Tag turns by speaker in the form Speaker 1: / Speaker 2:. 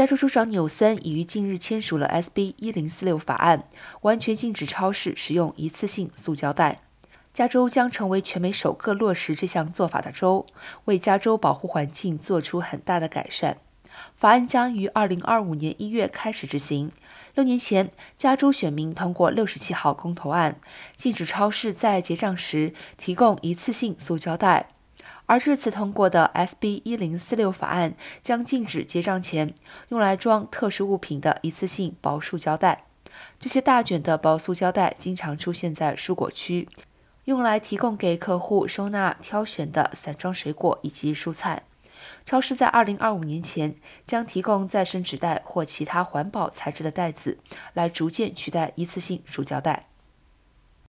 Speaker 1: 加州州长纽森已于近日签署了 SB 一零四六法案，完全禁止超市使用一次性塑胶袋。加州将成为全美首个落实这项做法的州，为加州保护环境做出很大的改善。法案将于二零二五年一月开始执行。六年前，加州选民通过六十七号公投案，禁止超市在结账时提供一次性塑胶袋。而这次通过的 SB 一零四六法案将禁止结账前用来装特殊物品的一次性薄塑胶袋。这些大卷的薄塑胶袋经常出现在蔬果区，用来提供给客户收纳挑选的散装水果以及蔬菜。超市在二零二五年前将提供再生纸袋或其他环保材质的袋子，来逐渐取代一次性塑胶袋。